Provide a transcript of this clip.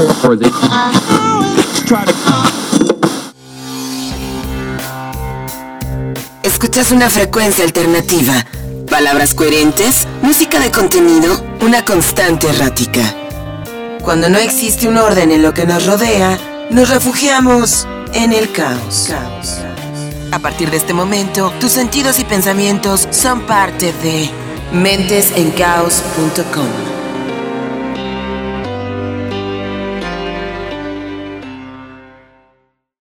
Uh, Escuchas una frecuencia alternativa, palabras coherentes, música de contenido, una constante errática. Cuando no existe un orden en lo que nos rodea, nos refugiamos en el caos. A partir de este momento, tus sentidos y pensamientos son parte de mentesencaos.com.